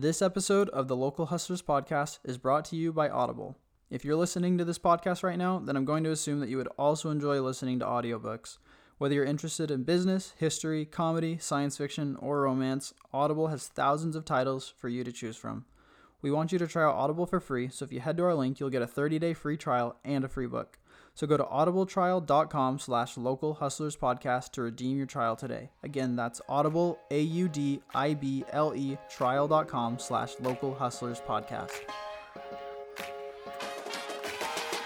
This episode of the Local Hustlers podcast is brought to you by Audible. If you're listening to this podcast right now, then I'm going to assume that you would also enjoy listening to audiobooks. Whether you're interested in business, history, comedy, science fiction, or romance, Audible has thousands of titles for you to choose from. We want you to try out Audible for free, so if you head to our link, you'll get a 30-day free trial and a free book. So go to audibletrial.com slash local hustlers podcast to redeem your trial today. Again, that's audible, A-U-D-I-B-L-E trial.com slash local hustlers podcast.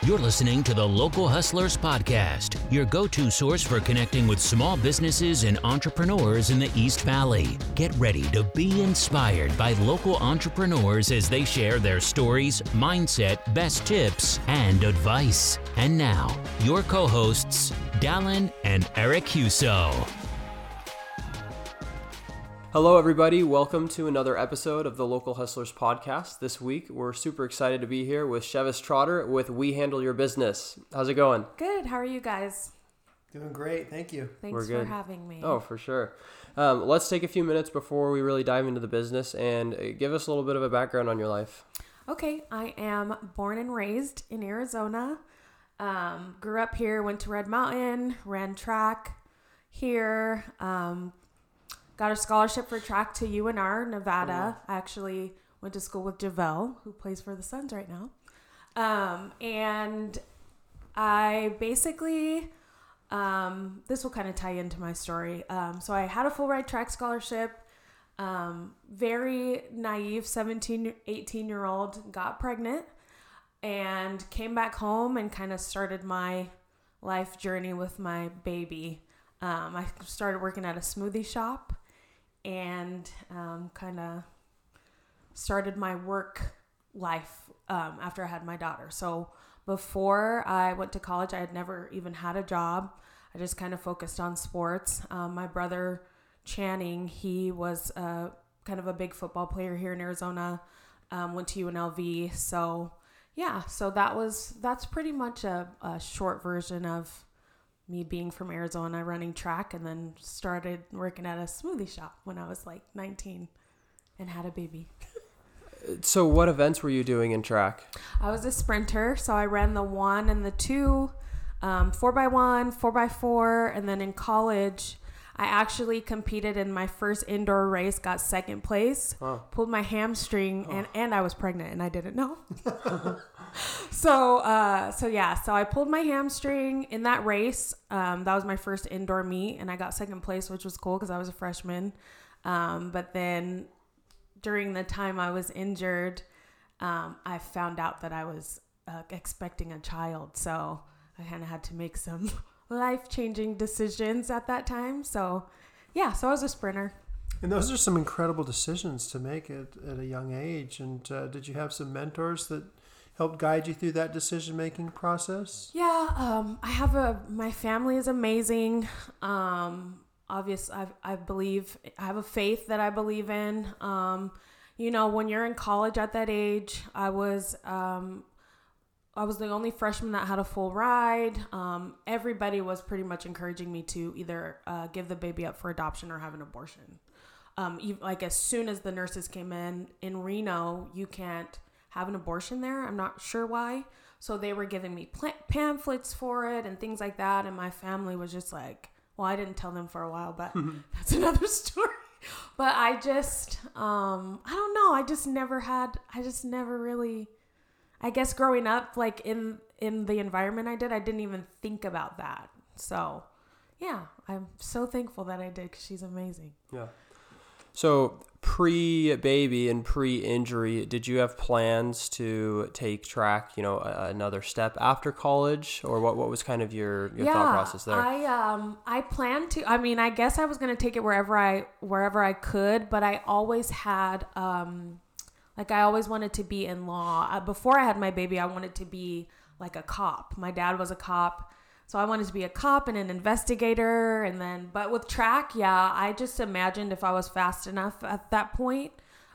You're listening to the Local Hustlers Podcast, your go to source for connecting with small businesses and entrepreneurs in the East Valley. Get ready to be inspired by local entrepreneurs as they share their stories, mindset, best tips, and advice. And now, your co hosts, Dallin and Eric Huso. Hello, everybody. Welcome to another episode of the Local Hustlers podcast. This week, we're super excited to be here with Chevis Trotter with We Handle Your Business. How's it going? Good. How are you guys? Doing great, thank you. Thanks We're for good. having me. Oh, for sure. Um, let's take a few minutes before we really dive into the business and uh, give us a little bit of a background on your life. Okay. I am born and raised in Arizona. Um, grew up here, went to Red Mountain, ran track here. Um, got a scholarship for track to UNR, Nevada. I actually went to school with JaVale, who plays for the Suns right now. Um, and I basically, um, this will kind of tie into my story. Um, so I had a full ride track scholarship. Um, very naive 17, 18 year old, got pregnant and came back home and kind of started my life journey with my baby. Um, I started working at a smoothie shop and um, kind of started my work life um, after I had my daughter. So before I went to college, I had never even had a job. I just kind of focused on sports. Um, my brother Channing, he was uh, kind of a big football player here in Arizona. Um, went to UNLV, so yeah, so that was that's pretty much a, a short version of me being from Arizona, running track, and then started working at a smoothie shop when I was like 19 and had a baby. So, what events were you doing in track? I was a sprinter, so I ran the one and the two, um, four by one, four by four, and then in college, I actually competed in my first indoor race, got second place, Wow. pulled my hamstring, and and I was pregnant, and I didn't know. so uh, so yeah, so I pulled my hamstring in that race. Um, that was my first indoor meet, and I got second place, which was cool because I was a freshman. Um, but then during the time I was injured, um, I found out that I was uh, expecting a child. So I kind of had to make some life changing decisions at that time. So yeah, so I was a sprinter. And those are some incredible decisions to make at, at a young age. And uh, did you have some mentors that helped guide you through that decision making process? Yeah, um, I have a my family is amazing. Um, obvious, I I believe I have a faith that I believe in. Um, you know, when you're in college at that age, I was um, I was the only freshman that had a full ride. Um, everybody was pretty much encouraging me to either uh, give the baby up for adoption or have an abortion. Um, you, like as soon as the nurses came in in Reno, you can't have an abortion there. I'm not sure why. So they were giving me pla- pamphlets for it and things like that, and my family was just like, "Well, I didn't tell them for a while, but that's another story." But I just, um, I don't know. I just never had. I just never really. I guess growing up, like in in the environment I did, I didn't even think about that. So, yeah, I'm so thankful that I did because she's amazing. Yeah. So, pre baby and pre injury, did you have plans to take track, you know, a- another step after college, or what? What was kind of your, your thought process there? I um I planned to. I mean, I guess I was gonna take it wherever I wherever I could, but I always had um like I always wanted to be in law. Uh, before I had my baby, I wanted to be like a cop. My dad was a cop. So I wanted to be a cop and an investigator and then but with track, yeah, I just imagined if I was fast enough at that point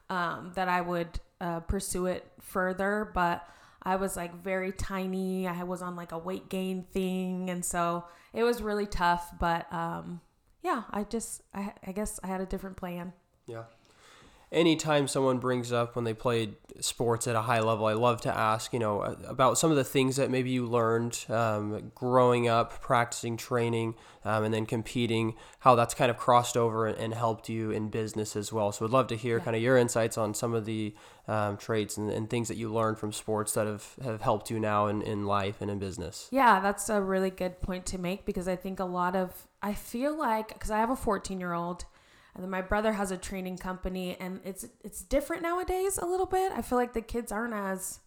um, that I would uh, pursue it further, but I was like very tiny. I was on like a weight gain thing, and so it was really tough. But um, yeah, I just I, I guess I had a different plan. Yeah. Anytime someone brings up when they played sports at a high level, I love to ask, you know, about some of the things that maybe you learned um, growing up, practicing, training, um, and then competing, how that's kind of crossed over and, helped you in business as well. So, I'd love to hear yeah. kind of your insights on some of the um, traits and, and, things that you learned from sports that have, have helped you now in, in life and in business. Yeah, that's a really good point to make because I think a lot of, I feel like, because I have a 14 year old and then my brother has a training company and it's it's different nowadays a little bit. I feel like the kids aren't as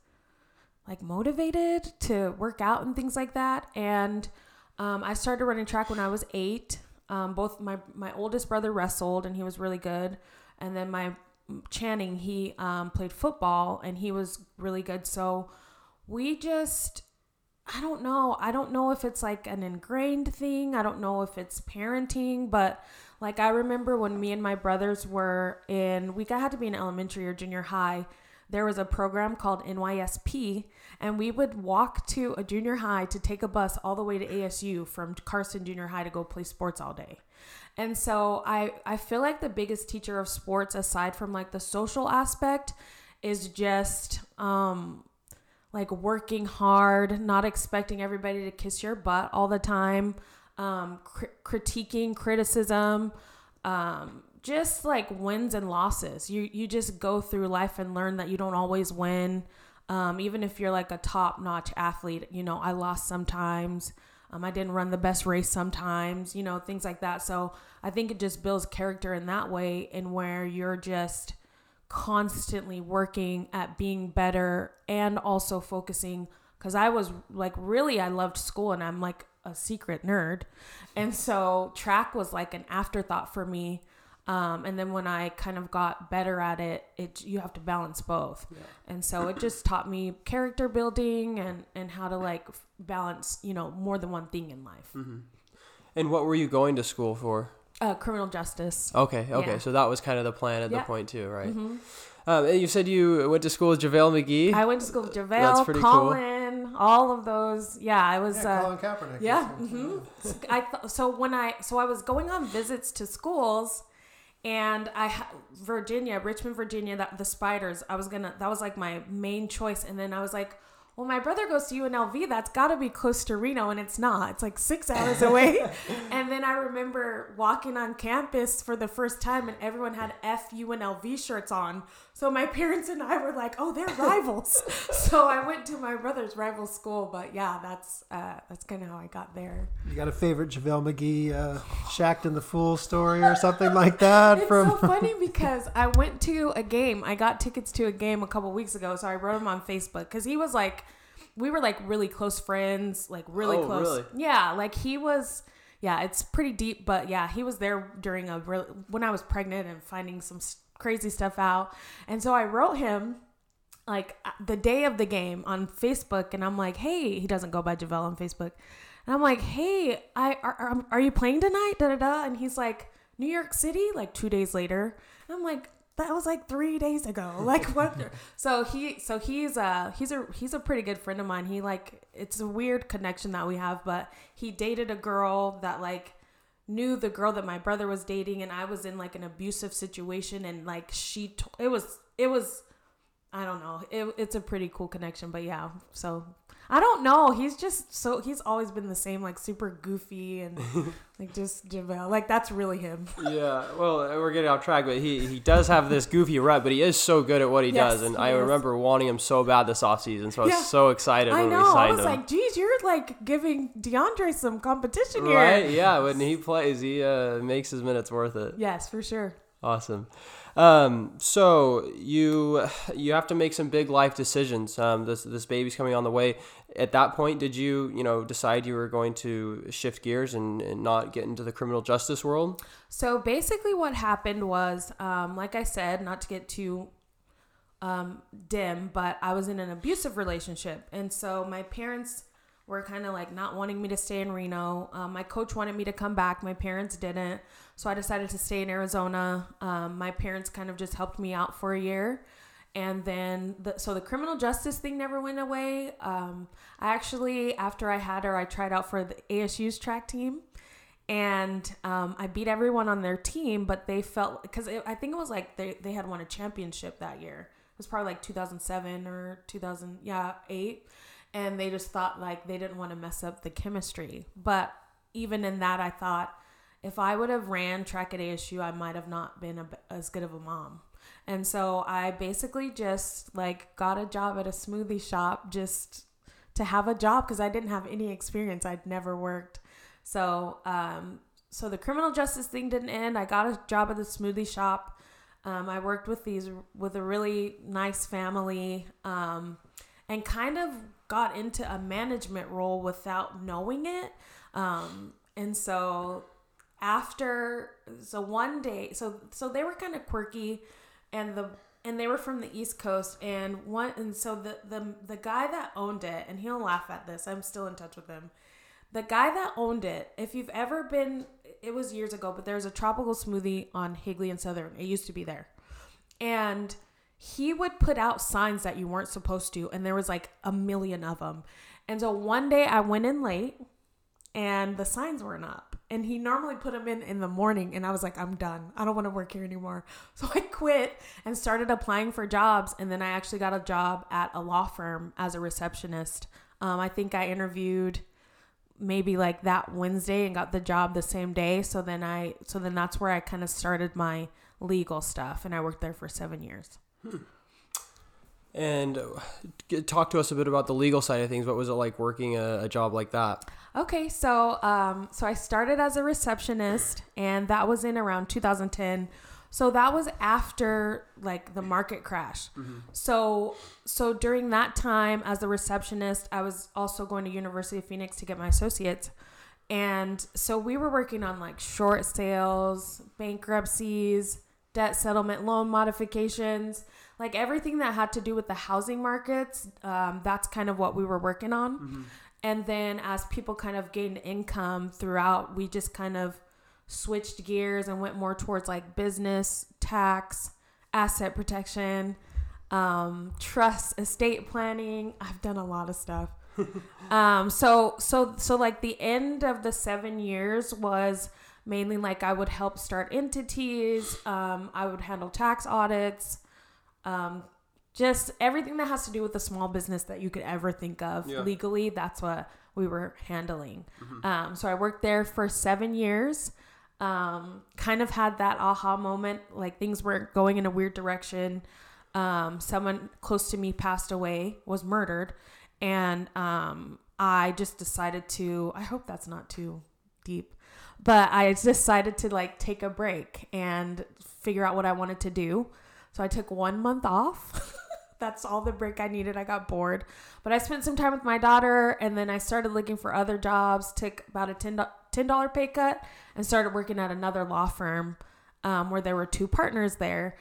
like motivated to work out and things like that. And um, i started running track when i was eight. Um, both my my oldest brother wrestled and he was really good. And then my channing he um, played football and he was really good. So we just I don't know. I don't know if it's like an ingrained thing. I don't know if it's parenting, but like I remember when me and my brothers were in, we got, had to be in elementary or junior high. There was a program called NYSP, and we would walk to a junior high to take a bus all the way to ASU from Carson Junior High to go play sports all day. And so I I feel like the biggest teacher of sports aside from like the social aspect is just um like working hard, not expecting everybody to kiss your butt all the time um, cr- critiquing criticism, um, just like wins and losses. You you just go through life and learn that you don't always win. Um, even if you're like a top notch athlete, you know, I lost sometimes. Um, I didn't run the best race sometimes, you know, things like that. So I think it just builds character in that way, and where you're just constantly working at being better and also focusing. Because I was like, really, I loved school and I'm like a secret nerd. And so track was like an afterthought for me. Um, and then when I kind of got better at it, it you have to balance both. Yeah. And so it just taught me character building and and how to like balance, you know, more than one thing in life. Mm-hmm. And what were you going to school for? Uh, criminal justice. Okay, okay. Yeah. So that was kind of the plan at yeah. the point too, right? Mm-hmm. Um, you said you went to school with JaVale McGee. I went to school with JaVale, That's pretty Colin, cool. All of those. Yeah, I was. Yeah, uh, Colin Kaepernick. Yeah. Mm-hmm. I th- so when I so I was going on visits to schools, and I Virginia, Richmond, Virginia, that the Spiders. I was gonna. That was like my main choice, and then I was like well, my brother goes to UNLV. That's got to be close to Reno, and it's not. It's like six hours away. and then I remember walking on campus for the first time, and everyone had F UNLV shirts on. So my parents and I were like, "Oh, they're rivals." so I went to my brother's rival school. But yeah, that's uh, that's kind of how I got there. You got a favorite JaVale McGee uh, in the Fool story or something like that? it's from so funny because I went to a game. I got tickets to a game a couple weeks ago, so I wrote him on Facebook because he was like we were like really close friends, like really oh, close. Really? Yeah, like he was. Yeah, it's pretty deep, but yeah, he was there during a real when I was pregnant and finding some crazy stuff out, and so I wrote him like uh, the day of the game on Facebook, and I'm like, hey, he doesn't go by JaVale on Facebook, and I'm like, hey, I are, um, are you playing tonight? Da da da, and he's like, New York City, like two days later, and I'm like, that was like three days ago. Like what? so he, so he's a he's a he's a pretty good friend of mine. He like it's a weird connection that we have, but he dated a girl that like knew the girl that my brother was dating, and I was in like an abusive situation, and like she, t- it was it was. I don't know. It, it's a pretty cool connection, but yeah. So I don't know. He's just so he's always been the same, like super goofy and like just JaVale. Like that's really him. yeah. Well, we're getting off track, but he he does have this goofy rep, but he is so good at what he yes, does, and he I is. remember wanting him so bad this offseason. So I was yeah. so excited I when know. we signed him. I was him. like, geez, you're like giving DeAndre some competition here. Right? Yeah. When he plays, he uh, makes his minutes worth it. Yes, for sure. Awesome. Um, so you you have to make some big life decisions. Um, this this baby's coming on the way. At that point, did you you know decide you were going to shift gears and, and not get into the criminal justice world? So basically, what happened was, um, like I said, not to get too um, dim, but I was in an abusive relationship, and so my parents were kind of like not wanting me to stay in Reno. Um, my coach wanted me to come back. My parents didn't. So I decided to stay in Arizona. Um, my parents kind of just helped me out for a year. And then, the, so the criminal justice thing never went away. Um, I actually, after I had her, I tried out for the ASU's track team. and um, I beat everyone on their team, but they felt because I think it was like they, they had won a championship that year. It was probably like 2007 or 2000, yeah, eight, and they just thought like they didn't want to mess up the chemistry. But even in that, I thought if I would have ran track at ASU, I might have not been a, as good of a mom. And so I basically just like got a job at a smoothie shop just to have a job because I didn't have any experience. I'd never worked. So, um, so the criminal justice thing didn't end. I got a job at the smoothie shop. Um, I worked with these with a really nice family, um, and kind of got into a management role without knowing it. Um, and so after, so one day, so so they were kind of quirky, and the and they were from the East Coast, and one and so the the the guy that owned it, and he'll laugh at this. I'm still in touch with him. The guy that owned it, if you've ever been, it was years ago, but there's a tropical smoothie on Higley and Southern. It used to be there, and he would put out signs that you weren't supposed to, and there was like a million of them. And so one day I went in late, and the signs weren't up and he normally put them in in the morning and i was like i'm done. I don't want to work here anymore. So i quit and started applying for jobs and then i actually got a job at a law firm as a receptionist. Um, i think i interviewed maybe like that wednesday and got the job the same day. So then i so then that's where i kind of started my legal stuff and i worked there for seven years. Hmm. And uh, talk to us a bit about the legal side of things. What was it like working a, a job like that? Okay, so um, so I started as a receptionist, and that was in around 2010. So that was after like the market crash. Mm-hmm. So so during that time as a receptionist, I was also going to University of Phoenix to get my associates. And so we were working on like short sales, bankruptcies, debt settlement, loan modifications like everything that had to do with the housing markets um, that's kind of what we were working on. Mm-hmm. and then as people kind of gained income throughout we just kind of switched gears and went more towards like business tax asset protection um, trust estate planning. I've done a lot of stuff. Um, so so so like the end of the seven years was mainly like i would help start entities. Um, i would handle tax audits um, just everything that has to do with the small business that you could ever think of yeah. legally. That's what we were handling. Mm-hmm. Um, so I worked there for seven years. Um, kind of had that aha moment, like things were going in a weird direction. Um, someone close to me passed away, was murdered, and um, I just decided to. I hope that's not too deep, but I decided to like take a break and figure out what I wanted to do. So I took one month off. That's all the break I needed. I got bored. But I spent some time with my daughter and then I started looking for other jobs, took about a $10, pay cut, and started working at another law firm um, where there were two partners there.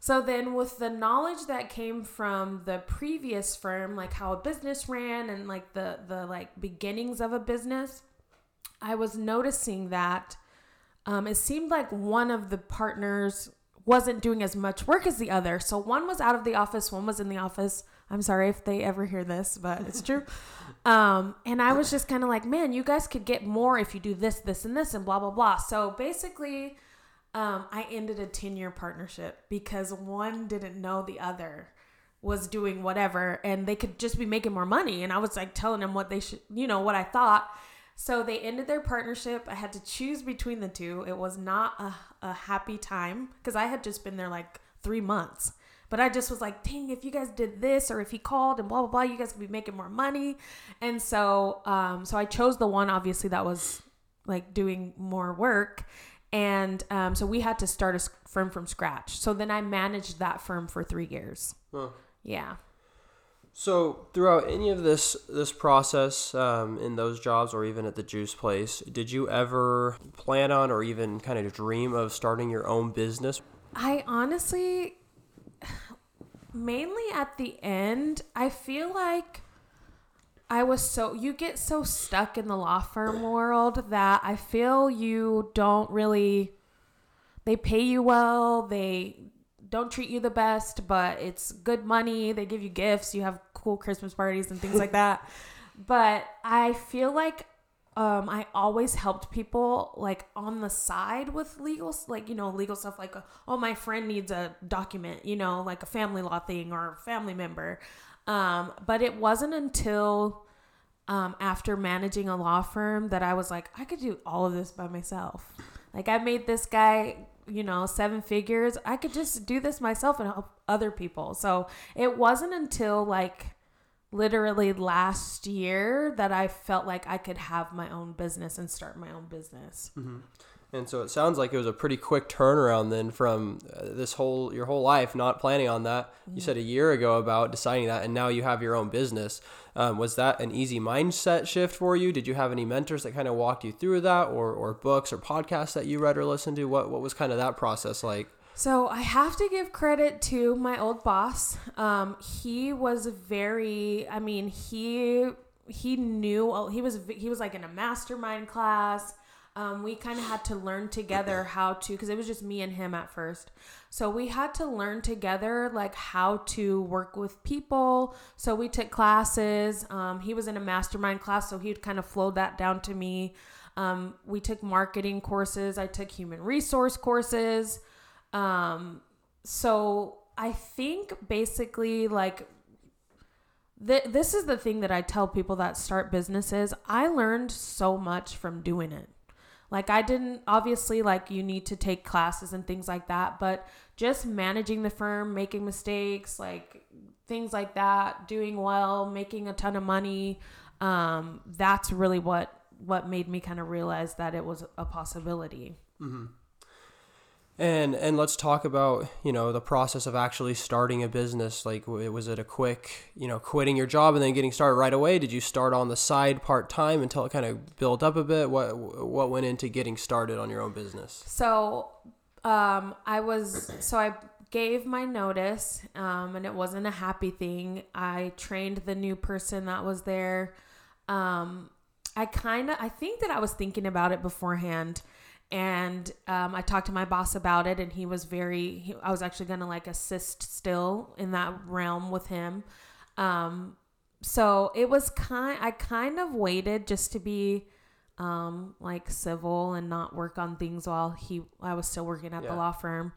So then with the knowledge that came from the previous firm, like how a business ran and like the the like beginnings of a business, I was noticing that um, it seemed like one of the partners wasn't doing as much work as the other. So one was out of the office, one was in the office. I'm sorry if they ever hear this, but it's true. um, and I was just kind of like, man, you guys could get more if you do this, this, and this, and blah, blah, blah. So basically, um, I ended a 10 year partnership because one didn't know the other was doing whatever and they could just be making more money. And I was like telling them what they should, you know, what I thought. So they ended their partnership. I had to choose between the two. It was not a, a happy time because I had just been there like three months. But I just was like, dang, if you guys did this or if he called and blah blah blah, you guys could be making more money. And so, um, so I chose the one obviously that was like doing more work. And um, so we had to start a firm from scratch. So then I managed that firm for three years. Huh. Yeah. So throughout any of this this process um, in those jobs or even at the juice place, did you ever plan on or even kind of dream of starting your own business? I honestly, mainly at the end, I feel like I was so you get so stuck in the law firm world that I feel you don't really. They pay you well. They don't treat you the best, but it's good money. They give you gifts. You have cool Christmas parties and things like that. But I feel like um, I always helped people like on the side with legal, like you know, legal stuff. Like, oh, my friend needs a document, you know, like a family law thing or a family member. Um, but it wasn't until um, after managing a law firm that I was like, I could do all of this by myself. Like, I made this guy, you know, seven figures. I could just do this myself and help other people. So it wasn't until like literally last year that I felt like I could have my own business and start my own business. Mm-hmm. And so it sounds like it was a pretty quick turnaround then from uh, this whole your whole life not planning on that. You said a year ago about deciding that, and now you have your own business. Um, was that an easy mindset shift for you? Did you have any mentors that kind of walked you through that, or or books or podcasts that you read or listened to? What what was kind of that process like? So I have to give credit to my old boss. Um, he was very. I mean, he he knew. He was he was like in a mastermind class. Um, we kind of had to learn together how to because it was just me and him at first. So we had to learn together like how to work with people. So we took classes. Um, he was in a mastermind class so he'd kind of flowed that down to me. Um, we took marketing courses. I took human resource courses. Um, so I think basically like th- this is the thing that I tell people that start businesses. I learned so much from doing it. Like I didn't obviously like you need to take classes and things like that, but just managing the firm, making mistakes, like things like that, doing well, making a ton of money, um, that's really what what made me kind of realize that it was a possibility. Mm-hmm. And and let's talk about you know the process of actually starting a business. Like, was it a quick you know quitting your job and then getting started right away? Did you start on the side part time until it kind of built up a bit? What what went into getting started on your own business? So, um, I was so I gave my notice, um, and it wasn't a happy thing. I trained the new person that was there. Um, I kind of I think that I was thinking about it beforehand and um, I talked to my boss about it, and he was very. He, I was actually gonna like assist still in that realm with him. Um, so it was kind. I kind of waited just to be um, like civil and not work on things while he. I was still working at yeah. the law firm.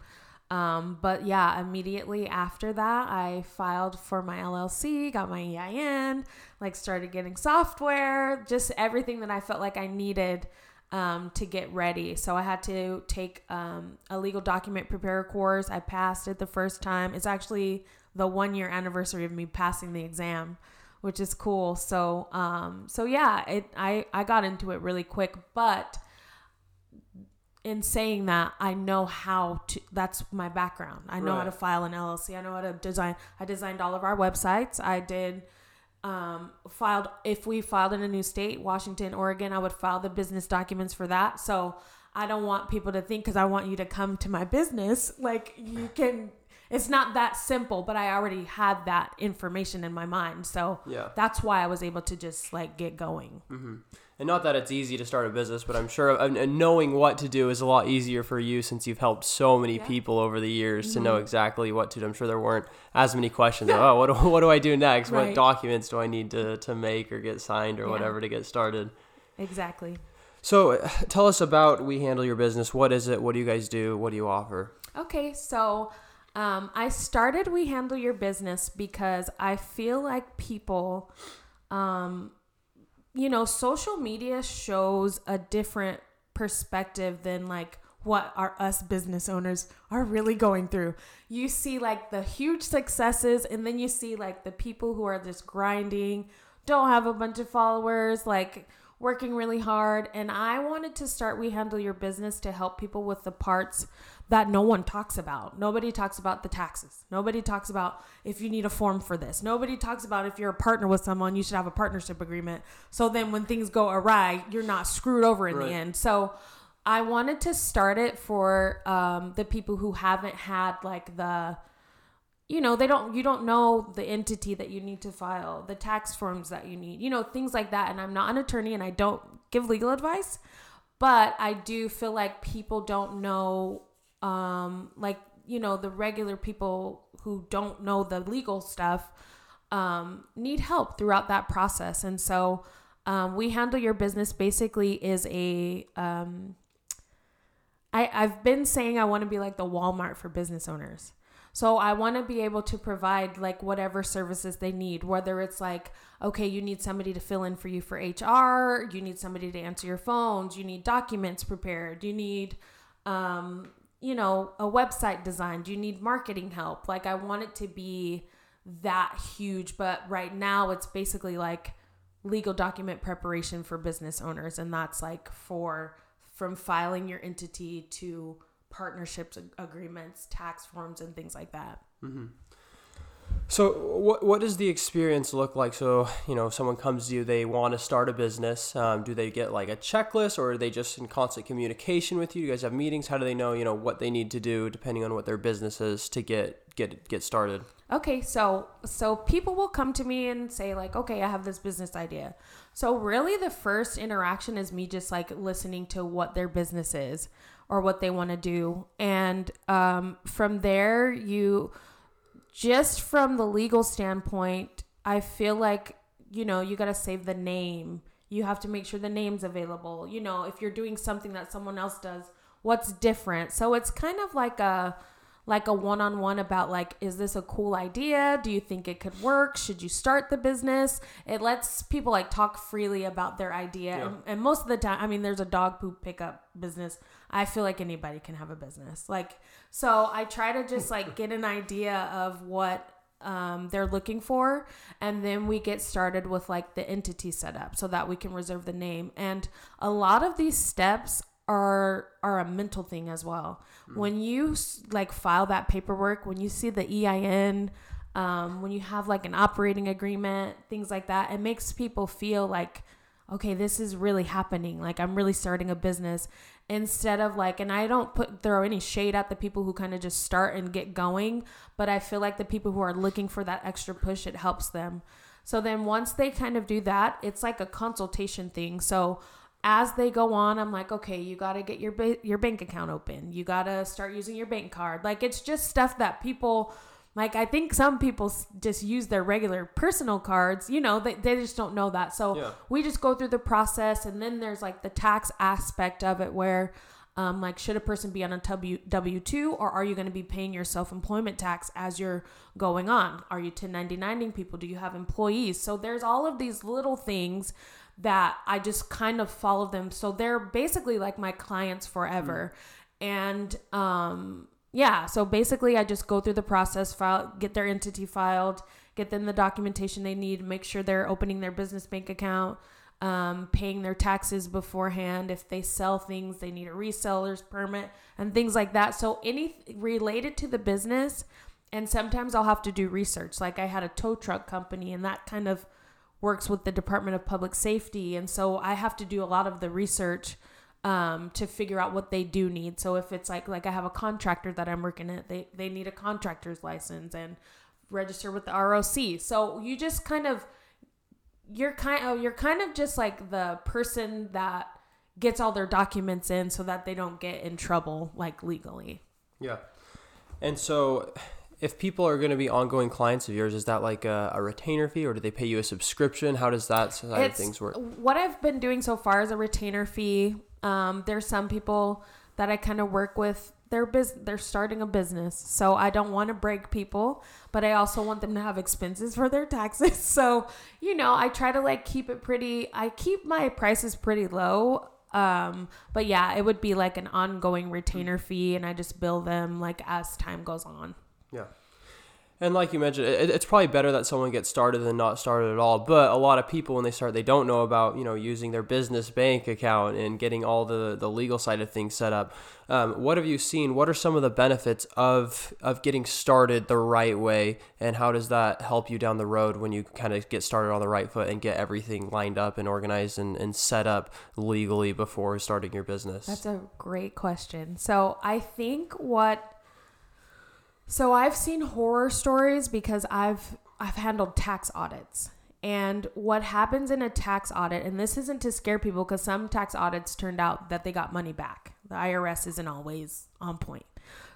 Um, but yeah, immediately after that, I filed for my LLC, got my EIN, like started getting software, just everything that I felt like I needed um, to get ready. So I had to take um, a legal document preparer course. I passed it the first time. It's actually the one year anniversary of me passing the exam, which is cool. So um, so yeah, it I I got into it really quick, but in saying that, I know how to. That's my background. I know right. how to file an LLC. I know how to design. I designed all of our websites. I did um, filed if we filed in a new state, Washington, Oregon, I would file the business documents for that. So I don't want people to think because I want you to come to my business, like you can. It's not that simple, but I already had that information in my mind, so yeah, that's why I was able to just like get going. Mm-hmm and not that it's easy to start a business, but I'm sure and knowing what to do is a lot easier for you since you've helped so many yeah. people over the years mm-hmm. to know mm-hmm. exactly what to do. I'm sure there weren't as many questions. Of, oh, what do, what do I do next? Right. What documents do I need to, to make or get signed or yeah. whatever to get started? Exactly. So tell us about We Handle Your Business. What is it? What do you guys do? What do you offer? Okay, so um, I started We Handle Your Business because I feel like people um, you know, social media shows a different perspective than like what our us business owners are really going through. You see like the huge successes and then you see like the people who are just grinding, don't have a bunch of followers, like working really hard and I wanted to start we handle your business to help people with the parts that no one talks about. Nobody talks about the taxes. Nobody talks about if you need a form for this. Nobody talks about if you're a partner with someone, you should have a partnership agreement. So then when things go awry, you're not screwed over in right. the end. So I wanted to start it for um, the people who haven't had like the you know they don't you don't know the entity that you need to file the tax forms that you need you know things like that and i'm not an attorney and i don't give legal advice but i do feel like people don't know um, like you know the regular people who don't know the legal stuff um, need help throughout that process and so Um, we handle your business basically is a um, I, I've been saying I want to be like the Walmart for business owners. So I want to be able to provide like whatever services they need, whether it's like, okay, you need somebody to fill in for you for HR, you need somebody to answer your phones, you need documents prepared, you need, um, you know, a website designed, you need marketing help. Like I want it to be that huge, but right now it's basically like legal document preparation for business owners, and that's like for from filing your entity to partnerships ag- agreements, tax forms, and things like that. So, what what does the experience look like? So, you know, someone comes to you, they want to start a business. Um, do they get like a checklist, or are they just in constant communication with you? Do you guys have meetings? How do they know, you know, what they need to do depending on what their business is to get get get started? Okay, so so people will come to me and say like, "Okay, I have this business idea." So really the first interaction is me just like listening to what their business is or what they want to do. And um, from there you just from the legal standpoint, I feel like, you know, you got to save the name. You have to make sure the name's available. You know, if you're doing something that someone else does, what's different? So it's kind of like a like a one-on-one about like is this a cool idea? Do you think it could work? Should you start the business? It lets people like talk freely about their idea. Yeah. And, and most of the time, I mean there's a dog poop pickup business. I feel like anybody can have a business. Like so I try to just like get an idea of what um, they're looking for and then we get started with like the entity setup so that we can reserve the name. And a lot of these steps are are a mental thing as well. When you like file that paperwork when you see the ein um, when you have like an operating agreement things like that it makes people feel like okay this is really happening like i'm really starting a business instead of like and i don't put throw any shade at the people who kind of just start and get going but i feel like the people who are looking for that extra push it helps them. So then once they kind of do that it's like a consultation thing. So as they go on i'm like okay you got to get your ba- your bank account open. You got to start using your bank card. Like it's just stuff that people like i think some people just use their regular personal cards you know they, they just don't know that so Yeah. we just go through the process and then there's like the tax aspect of it where um, like should a person be on a W W two or are you going to be paying your self employment tax as you're going on? Are you 1099ing people? Do you have employees? So there's all of these little things that I just kind of follow them. So they're basically like my clients forever. And um, yeah, so basically I just go through the process, file, get their entity filed, get them the documentation they need, make sure they're opening their business bank account, um, paying their taxes beforehand. If they sell things, they need a reseller's permit and things like that. So any related to the business, and sometimes I'll have to do research. Like I had a tow truck company, and that kind of works with the Department of Public Safety, and so I have to do a lot of the research um, to figure out what they do need. So if it's like like I have a contractor that I'm working at, they they need a contractor's license and register with the ROC. So you just kind of you're kind of you're kind of just like the person that gets all their documents in so that they don't get in trouble like legally. Yeah. And so, if people are going to be ongoing clients of yours, is that like a, a retainer fee, or do they pay you a subscription? How does that side of things work? What I've been doing so far is a retainer fee. Um, there's some people that I kind of work with. They're bus- they're starting a business, so I don't want to break people, but I also want them to have expenses for their taxes. So you know, I try to like keep it pretty. I keep my prices pretty low. Um, but yeah, it would be like an ongoing retainer fee, and I just bill them like as time goes on. Yeah. And like you mentioned, it, it's probably better that someone gets started than not started at all. But a lot of people, when they start, they don't know about you know using their business bank account and getting all the the legal side of things set up. Um, what have you seen? What are some of the benefits of of getting started the right way, and how does that help you down the road when you kind of get started on the right foot and get everything lined up and organized and, and set up legally before starting your business? That's a great question. So I think what so I've seen horror stories because I've I've handled tax audits. And what happens in a tax audit, and this isn't to scare people because some tax audits turned out that they got money back. The IRS isn't always on point.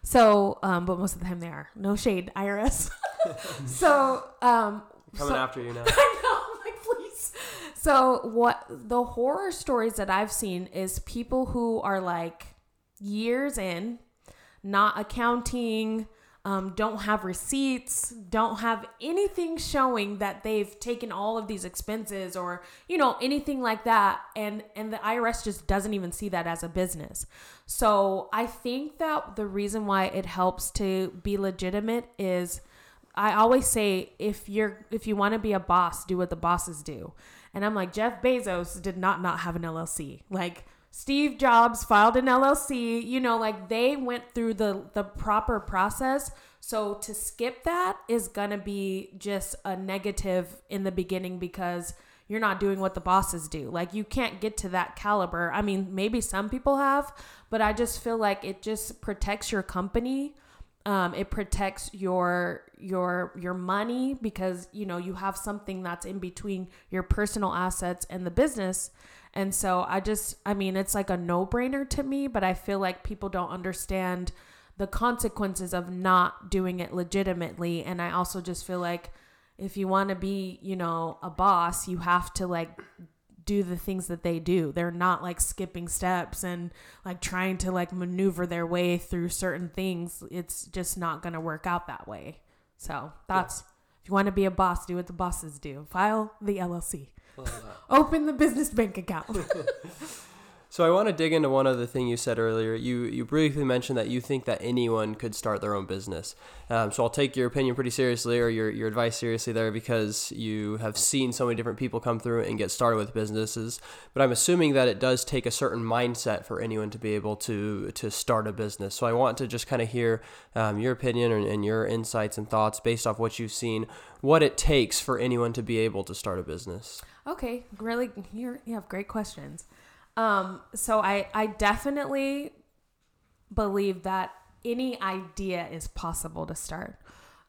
So, um, but most of the time they are. No shade, IRS. so, um, Coming so- after you now. I know. I'm like, please so what the horror stories that I've seen is people who are like years in, not accounting, um, don't have receipts, don't have anything showing that they've taken all of these expenses or you know anything like that, and and the IRS just doesn't even see that as a business. So I think that the reason why it helps to be legitimate is. I always say if you're if you want to be a boss, do what the bosses do. And I'm like Jeff Bezos did not not have an LLC. Like Steve Jobs filed an LLC, you know, like they went through the the proper process. So to skip that is going to be just a negative in the beginning because you're not doing what the bosses do. Like you can't get to that caliber. I mean, maybe some people have, but I just feel like it just protects your company um, it protects your your your money because you know you have something that's in between your personal assets and the business and so i just i mean it's like a no-brainer to me but i feel like people don't understand the consequences of not doing it legitimately and i also just feel like if you want to be you know a boss you have to like do the things that they do. They're not like skipping steps and like trying to like maneuver their way through certain things. It's just not going to work out that way. So that's yeah. if you want to be a boss, do what the bosses do. File the LLC. Uh, Open the business bank account. So I want to dig into one other thing you said earlier. You you briefly mentioned that you think that anyone could start their own business. Um, so I'll take your opinion pretty seriously or your, your advice seriously there because you have seen so many different people come through and get started with businesses. But I'm assuming that it does take a certain mindset for anyone to be able to to start a business. So I want to just kind of hear um, your opinion and, and your insights and thoughts based off what you've seen, what it takes for anyone to be able to start a business. Okay, really, you you have great questions. Um, so I, I definitely believe that any idea is possible to start.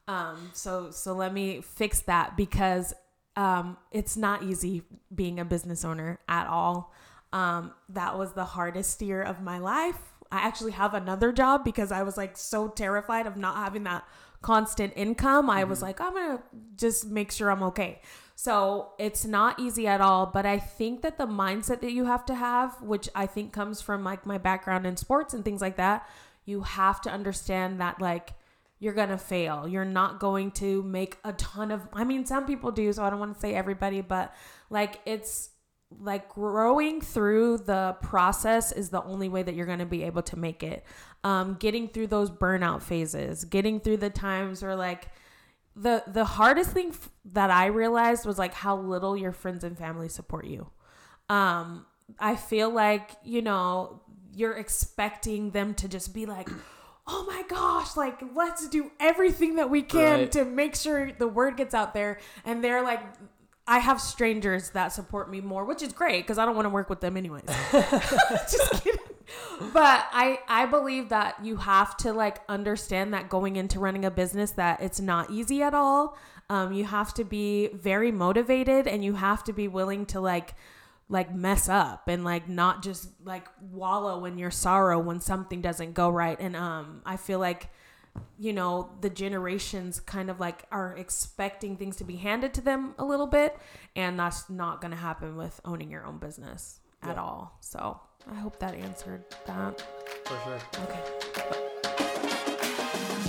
Um, so, so let me fix that because, um, it's not easy being a business owner at all. Um, that was the hardest year of my life. I actually have another job because I was like so terrified of not having that constant income. I was mm-hmm. like, I'm going to just make sure I'm okay. So it's not easy at all, but I think that the mindset that you have to have, which I think comes from like my background in sports and things like that, you have to understand that like you're going to fail. You're not going to make a ton of I mean some people do, so I don't want to say everybody, but like it's like growing through the process is the only way that you're going to be able to make it. Um getting through those burnout phases, getting through the times where like the the hardest thing f- that I realized was like how little your friends and family support you. Um, I feel like you know you're expecting them to just be like, oh my gosh, like let's do everything that we can right. to make sure the word gets out there, and they're like. I have strangers that support me more, which is great because I don't want to work with them anyways. Just kidding but I I believe that you have to like understand that going into running a business that it's not easy at all. Um, you have to be very motivated and you have to be willing to like like mess up and like not just like wallow in your sorrow when something doesn't go right. And um, I feel like you know the generations kind of like are expecting things to be handed to them a little bit and that's not going to happen with owning your own business at yeah. all so I hope that answered that. For sure. Okay.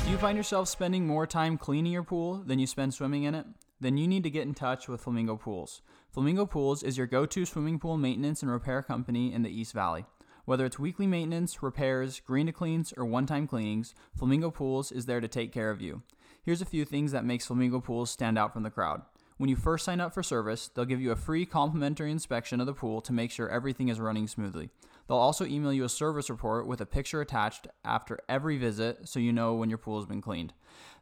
Do you find yourself spending more time cleaning your pool than you spend swimming in it? Then you need to get in touch with Flamingo Pools. Flamingo Pools is your go to swimming pool maintenance and repair company in the East Valley. Whether it's weekly maintenance, repairs, green to cleans, or one time cleanings, Flamingo Pools is there to take care of you. Here's a few things that makes Flamingo Pools stand out from the crowd. When you first sign up for service, they'll give you a free complimentary inspection of the pool to make sure everything is running smoothly. They'll also email you a service report with a picture attached after every visit so you know when your pool has been cleaned.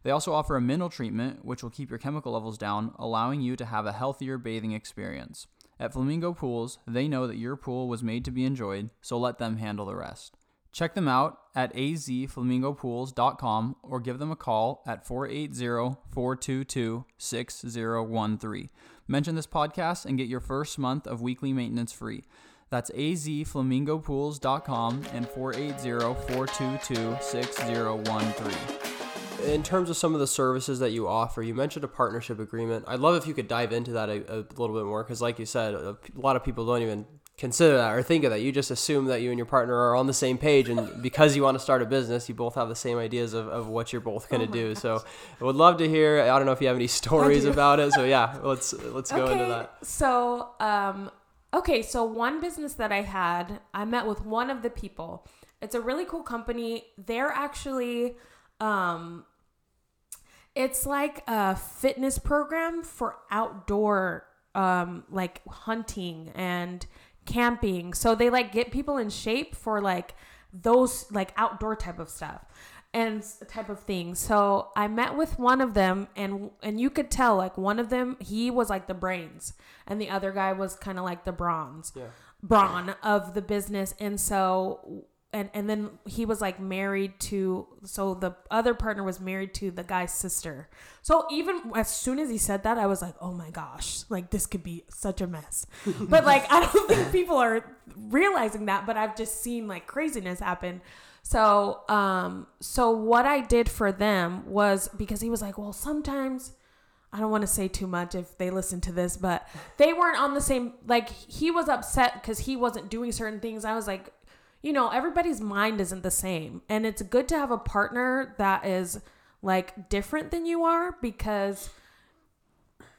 They also offer a mineral treatment, which will keep your chemical levels down, allowing you to have a healthier bathing experience. At Flamingo Pools, they know that your pool was made to be enjoyed, so let them handle the rest. Check them out at azflamingopools.com or give them a call at 480-422-6013. Mention this podcast and get your first month of weekly maintenance free. That's azflamingopools.com and 480-422-6013. in terms of some of the services that you offer, you mentioned a partnership agreement. I'd love if you could dive into that a, a little bit more because, like you said, a, a lot of people don't even consider that or think of that. You just assume that you and your partner are on the same page, and because you want to start a business, you both have the same ideas of, of what you're both going to Oh do. So, I would love to hear. I don't know if you have any stories about it. So yeah, let's let's go into that. So, um, okay, so one business that I had, I met with one of the people. It's a really cool company. They're actually, um, it's like a fitness program for outdoor, um, like hunting and camping. So they like get people in shape for like those like outdoor type of stuff and type of things. So I met with one of them and and you could tell like one of them he was like the brains and the other guy was kind of like the bronze Yeah. brawn of the business and so and and then he was like married to so the other partner was married to the guy's sister so even as soon as he said that i was like oh my gosh like this could be such a mess but like i don't think people are realizing that but i've just seen like craziness happen so um so what i did for them was because he was like well sometimes I don't want to say too much if they listen to this, but they weren't on the same. Like he was upset because he wasn't doing certain things. I was like, you know, everybody's mind isn't the same, and it's good to have a partner that is like different than you are because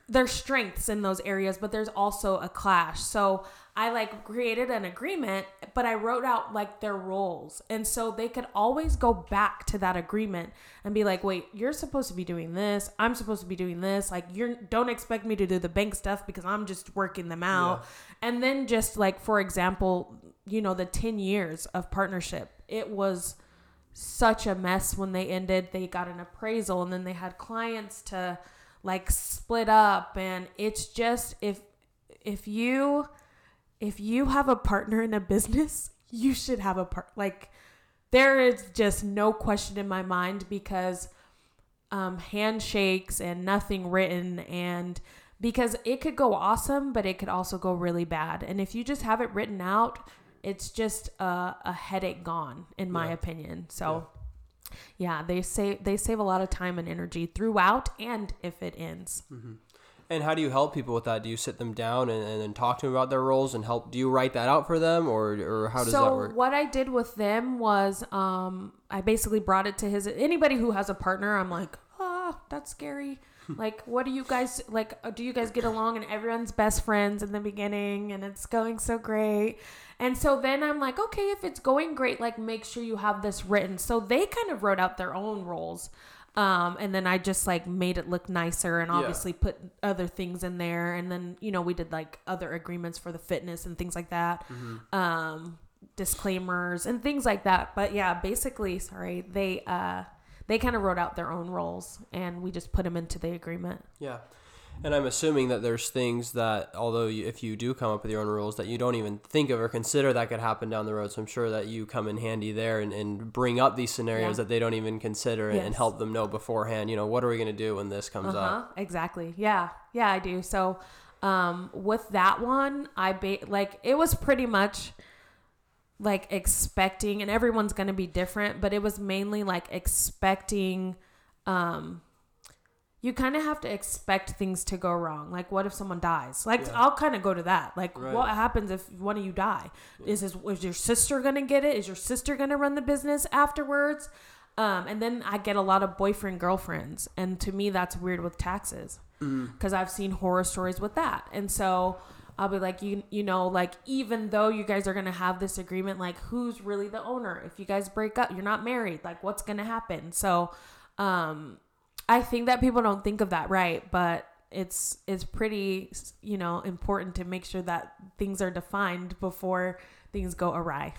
there's strengths in those areas, but there's also a clash. So I like created an agreement, but I wrote out like their roles. And so they could always go back to that agreement and be like, wait, you're supposed to be doing this. I'm supposed to be doing this. Like, you don't expect me to do the bank stuff because I'm just working them out. And then just like, for example, you know, the 10 years of partnership, it was such a mess when they ended. They got an appraisal and then they had clients to like split up. And it's just if if you if you have a partner in a business, you should have a part like there is just no question in my mind because um handshakes and nothing written and because it could go awesome but it could also go really bad. And if you just have it written out it's just a, a headache gone in my Yeah. opinion so yeah they save they save a lot of time and energy throughout and if it ends And how do you help people with that? Do you sit them down and, and then talk to them about their roles and help? Do you write that out for them, or or how does so that work? So what I did with them was um I basically brought it to his anybody who has a partner I'm like ah that's scary like what do you guys like uh, do you guys get along and everyone's best friends in the beginning and it's going so great? And so then I'm like okay if it's going great like make sure you have this written. So they kind of wrote out their own roles um, and then I just like made it look nicer and Yeah. obviously put other things in there. And then you know we did like other agreements for the fitness and things like that um, disclaimers and things like that. But yeah basically sorry they uh they kind of wrote out their own roles and we just put them into the agreement Yeah. And I'm assuming that there's things that, although you, if you do come up with your own rules, that you don't even think of or consider that could happen down the road. So I'm sure that you come in handy there and, and bring up these scenarios Yeah. that they don't even consider and, and help them know beforehand, you know, what are we going to do when this comes uh-huh up? exactly yeah yeah i do so um with that one i ba- like it was pretty much like expecting and everyone's gonna be different but it was mainly like expecting um you kind of have to expect things to go wrong. Like what if someone dies? Like Yeah. i'll kind of go to that. Like Right. what happens if one of you die? Is his, is your sister gonna get it? Is your sister gonna run the business afterwards? Um, and then i get a lot of boyfriend girlfriends and to me that's weird with taxes. Because I've seen horror stories with that. And so I'll be like, you you know, like even though you guys are gonna have this agreement, like who's really the owner? If you guys break up, you're not married. Like what's gonna happen? So, um, I think that people don't think of that right, but it's it's pretty you know important to make sure that things are defined before things go awry.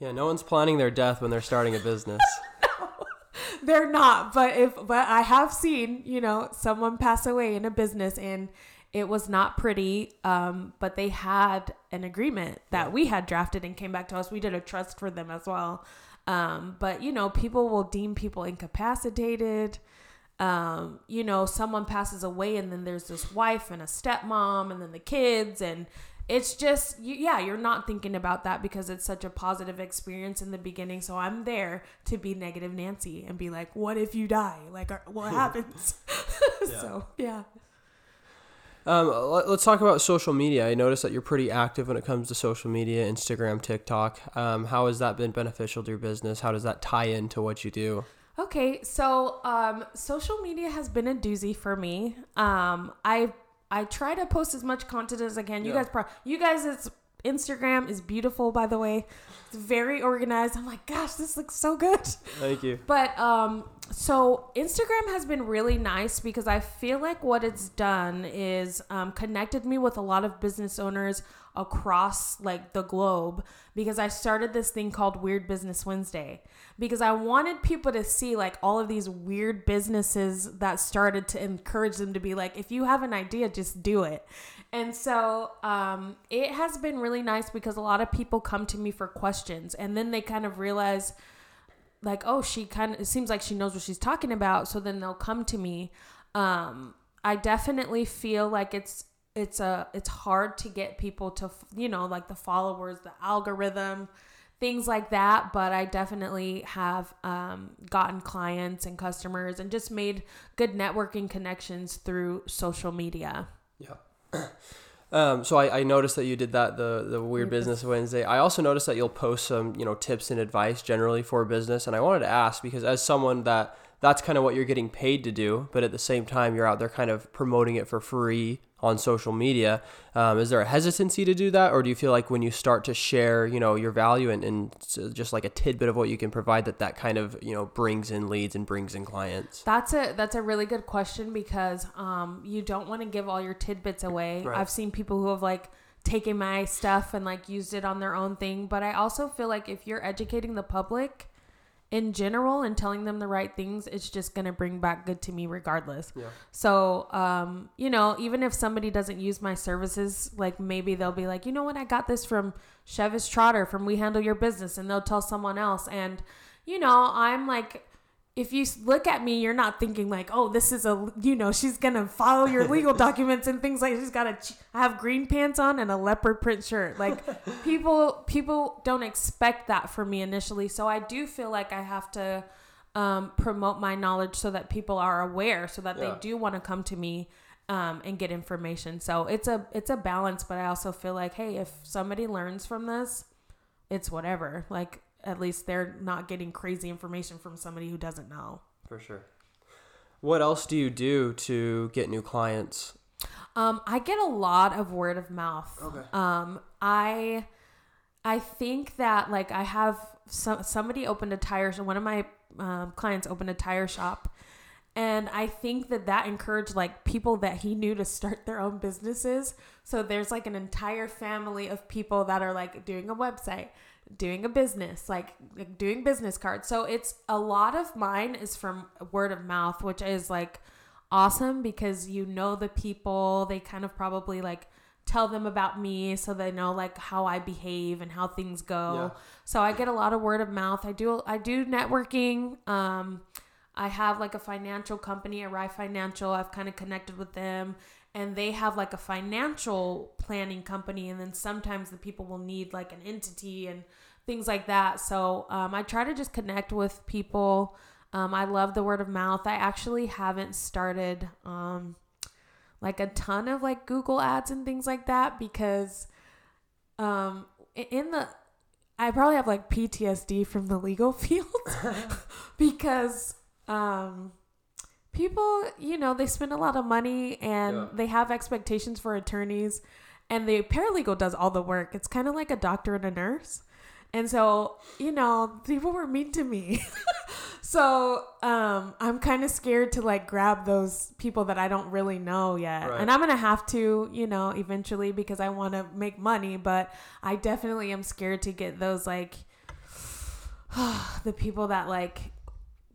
Yeah, no one's planning their death when they're starting a business. they're not but if but i have seen you know someone pass away in a business and it was not pretty um but they had an agreement that we had drafted and came back to us. We did a trust for them as well. Um but you know people will deem people incapacitated. Um you know someone passes away and then there's this wife and a stepmom and then the kids. And it's just you, yeah you're not thinking about that because it's such a positive experience in the beginning. So i'm there to be negative nancy and be like what if you die? Like are- what happens? So yeah Um, let- let's talk about social media. I noticed that you're pretty active when it comes to social media, Instagram, TikTok. Um, how has that been beneficial to your business? How does that tie into what you do? Okay, so um, social media has been a doozy for me. Um, I I try to post as much content as I can. You Yeah. guys, pro- you guys, it's Instagram is beautiful, by the way. It's very organized. I'm like, gosh, this looks so good. Thank you. But um, so Instagram has been really nice because I feel like what it's done is um, connected me with a lot of business owners across like the globe because I started this thing called Weird Business Wednesday because I wanted people to see like all of these weird businesses that started to encourage them to be like if you have an idea just do it. And so um, it has been really nice because a lot of people come to me for questions and then they kind of realize like oh she kind of it seems like she knows what she's talking about so then they'll come to me um i definitely feel like it's it's a it's hard to get people to you know like the followers the algorithm things like that but i definitely have um, gotten clients and customers and just made good networking connections through social media Yeah. Um, so I, I noticed that you did that the the weird business Wednesday. I also noticed that you'll post some you know tips and advice generally for business, and I wanted to ask because as someone that that's kind of what you're getting paid to do, but at the same time you're out there kind of promoting it for free on social media. Um, is there a hesitancy to do that, or do you feel like when you start to share you know your value and, and just like a tidbit of what you can provide that that kind of you know brings in leads and brings in clients? That's a that's a really good question because um you don't want to give all your tidbits away. Right. I've seen people who have like taken my stuff and like used it on their own thing, but I also feel like if you're educating the public in general and telling them the right things, it's just going to bring back good to me regardless. Yeah. So, um, you know, even if somebody doesn't use my services, like maybe they'll be like, you know what, I got this from Chevis Trotter from We Handle Your Business, and they'll tell someone else. And, you know, I'm like, if you look at me, you're not thinking like, oh, this is a, you know, she's gonna follow your legal documents and things like. She's got to have green pants on and a leopard print shirt. Like, people, people don't expect that from me initially. So I do feel like I have to um, promote my knowledge so that people are aware, so that Yeah. they do want to come to me um, and get information. So it's a, it's a balance. But I also feel like, hey, if somebody learns from this, it's whatever. Like at least they're not getting crazy information from somebody who doesn't know. For sure. What else do you do to get new clients? Um, I get a lot of word of mouth. Okay. Um, I I think that like I have some somebody opened a tire. So one of my um, clients opened a tire shop, and I think that that encouraged like people that he knew to start their own businesses. So there's like an entire family of people that are like doing a website, doing a business, like, like doing business cards. So it's a lot of mine is from word of mouth, which is like awesome because you know the people. They kind of probably like tell them about me so they know like how I behave and how things go. Yeah. So I get a lot of word of mouth. I do I do networking. Um I have like a financial company, Arrive Financial. I've kind of connected with them and they have like a financial planning company and then sometimes the people will need like an entity and things like that. So um, I try to just connect with people. Um, I love the word of mouth. I actually haven't started um, like a ton of like Google ads and things like that because um, in the I probably have like PTSD from the legal field because um, people, you know, they spend a lot of money and Yeah. they have expectations for attorneys, and the paralegal does all the work. It's kind of like a doctor and a nurse. And so, you know, people were mean to me. so, um, I'm kind of scared to like grab those people that I don't really know yet. Right. And I'm going to have to, you know, eventually because I want to make money, but I definitely am scared to get those like the people that like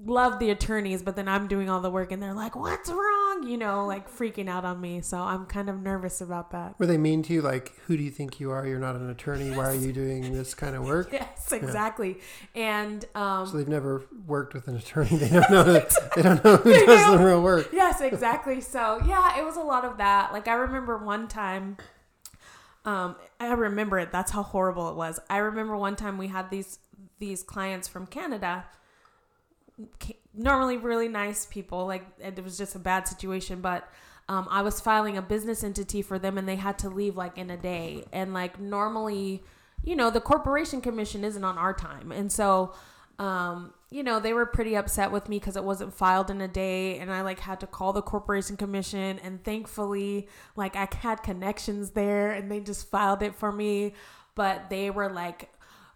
love the attorneys, but then I'm doing all the work and they're like, "What's wrong?" You know, like freaking out on me. So I'm kind of nervous about that. Were they mean to you? Like, who do you think you are? You're not an attorney. Why are you doing this kind of work? Yes, exactly. And um, So they've never worked with an attorney. They don't know. That, they don't know who does the real work. yes, exactly. So yeah, it was a lot of that. Like I remember one time, Um, I remember it. That's how horrible it was. I remember one time we had these these clients from Canada. Normally, really nice people. Like it was just a bad situation, but um, I was filing a business entity for them, and they had to leave like in a day. And like normally, you know, the corporation commission isn't on our time, and so um, you know, they were pretty upset with me because it wasn't filed in a day, and I like had to call the corporation commission, and thankfully, like I had connections there, and they just filed it for me. But they were like,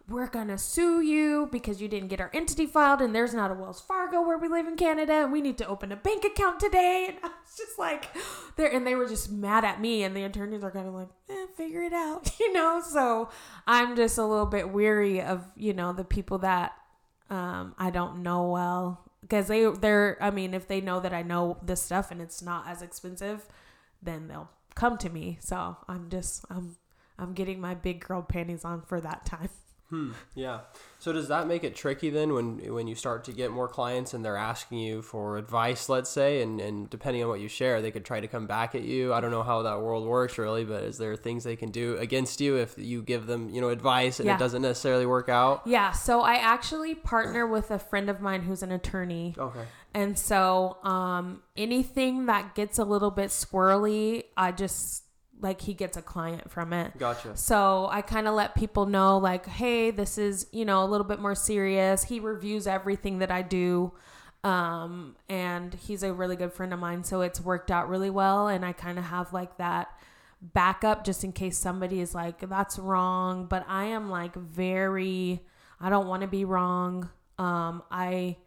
"We're gonna sue you because you didn't get our entity filed, and there's not a Wells Fargo where we live in Canada, and we need to open a bank account today." And I was just like, there, and they were just mad at me, and the attorneys are kind of like, eh, "Figure it out," you know. So I'm just a little bit weary of you know the people that um, I don't know well because they they're I mean if they know that I know this stuff and it's not as expensive, then they'll come to me. So I'm just I'm I'm getting my big girl panties on for that time. Hmm. Yeah. So does that make it tricky then when when you start to get more clients and they're asking you for advice, let's say, and, and depending on what you share, they could try to come back at you. I don't know how that world works really, but is there things they can do against you if you give them, you know, advice and Yeah. it doesn't necessarily work out? Yeah, so I actually partner with a friend of mine who's an attorney. Okay. And so um anything that gets a little bit squirrely, I just like he gets a client from it. Gotcha. So I kind of let people know, like, hey, this is, you know, a little bit more serious. He reviews everything that I do. Um, and he's a really good friend of mine. So it's worked out really well. And I kind of have like that backup just in case somebody is like, that's wrong. But I am like very, I don't want to be wrong. Um, I,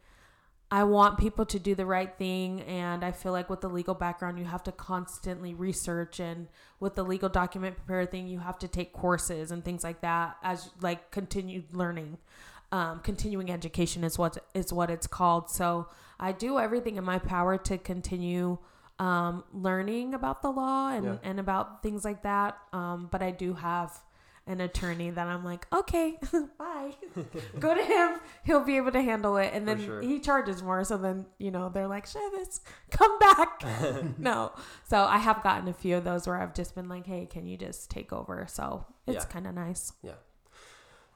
I want people to do the right thing. And I feel like with the legal background, you have to constantly research. And with the legal document preparer thing, you have to take courses and things like that as like continued learning. Um, continuing education is what is what it's called. So I do everything in my power to continue um, learning about the law and, Yeah. and about things like that. Um, but I do have an attorney that I'm like, okay, bye. Go to him. He'll be able to handle it. And then sure. he charges more. So then, you know, they're like, Chevis, come back. no. So I have gotten a few of those where I've just been like, hey, can you just take over? So it's Yeah. kind of nice. Yeah.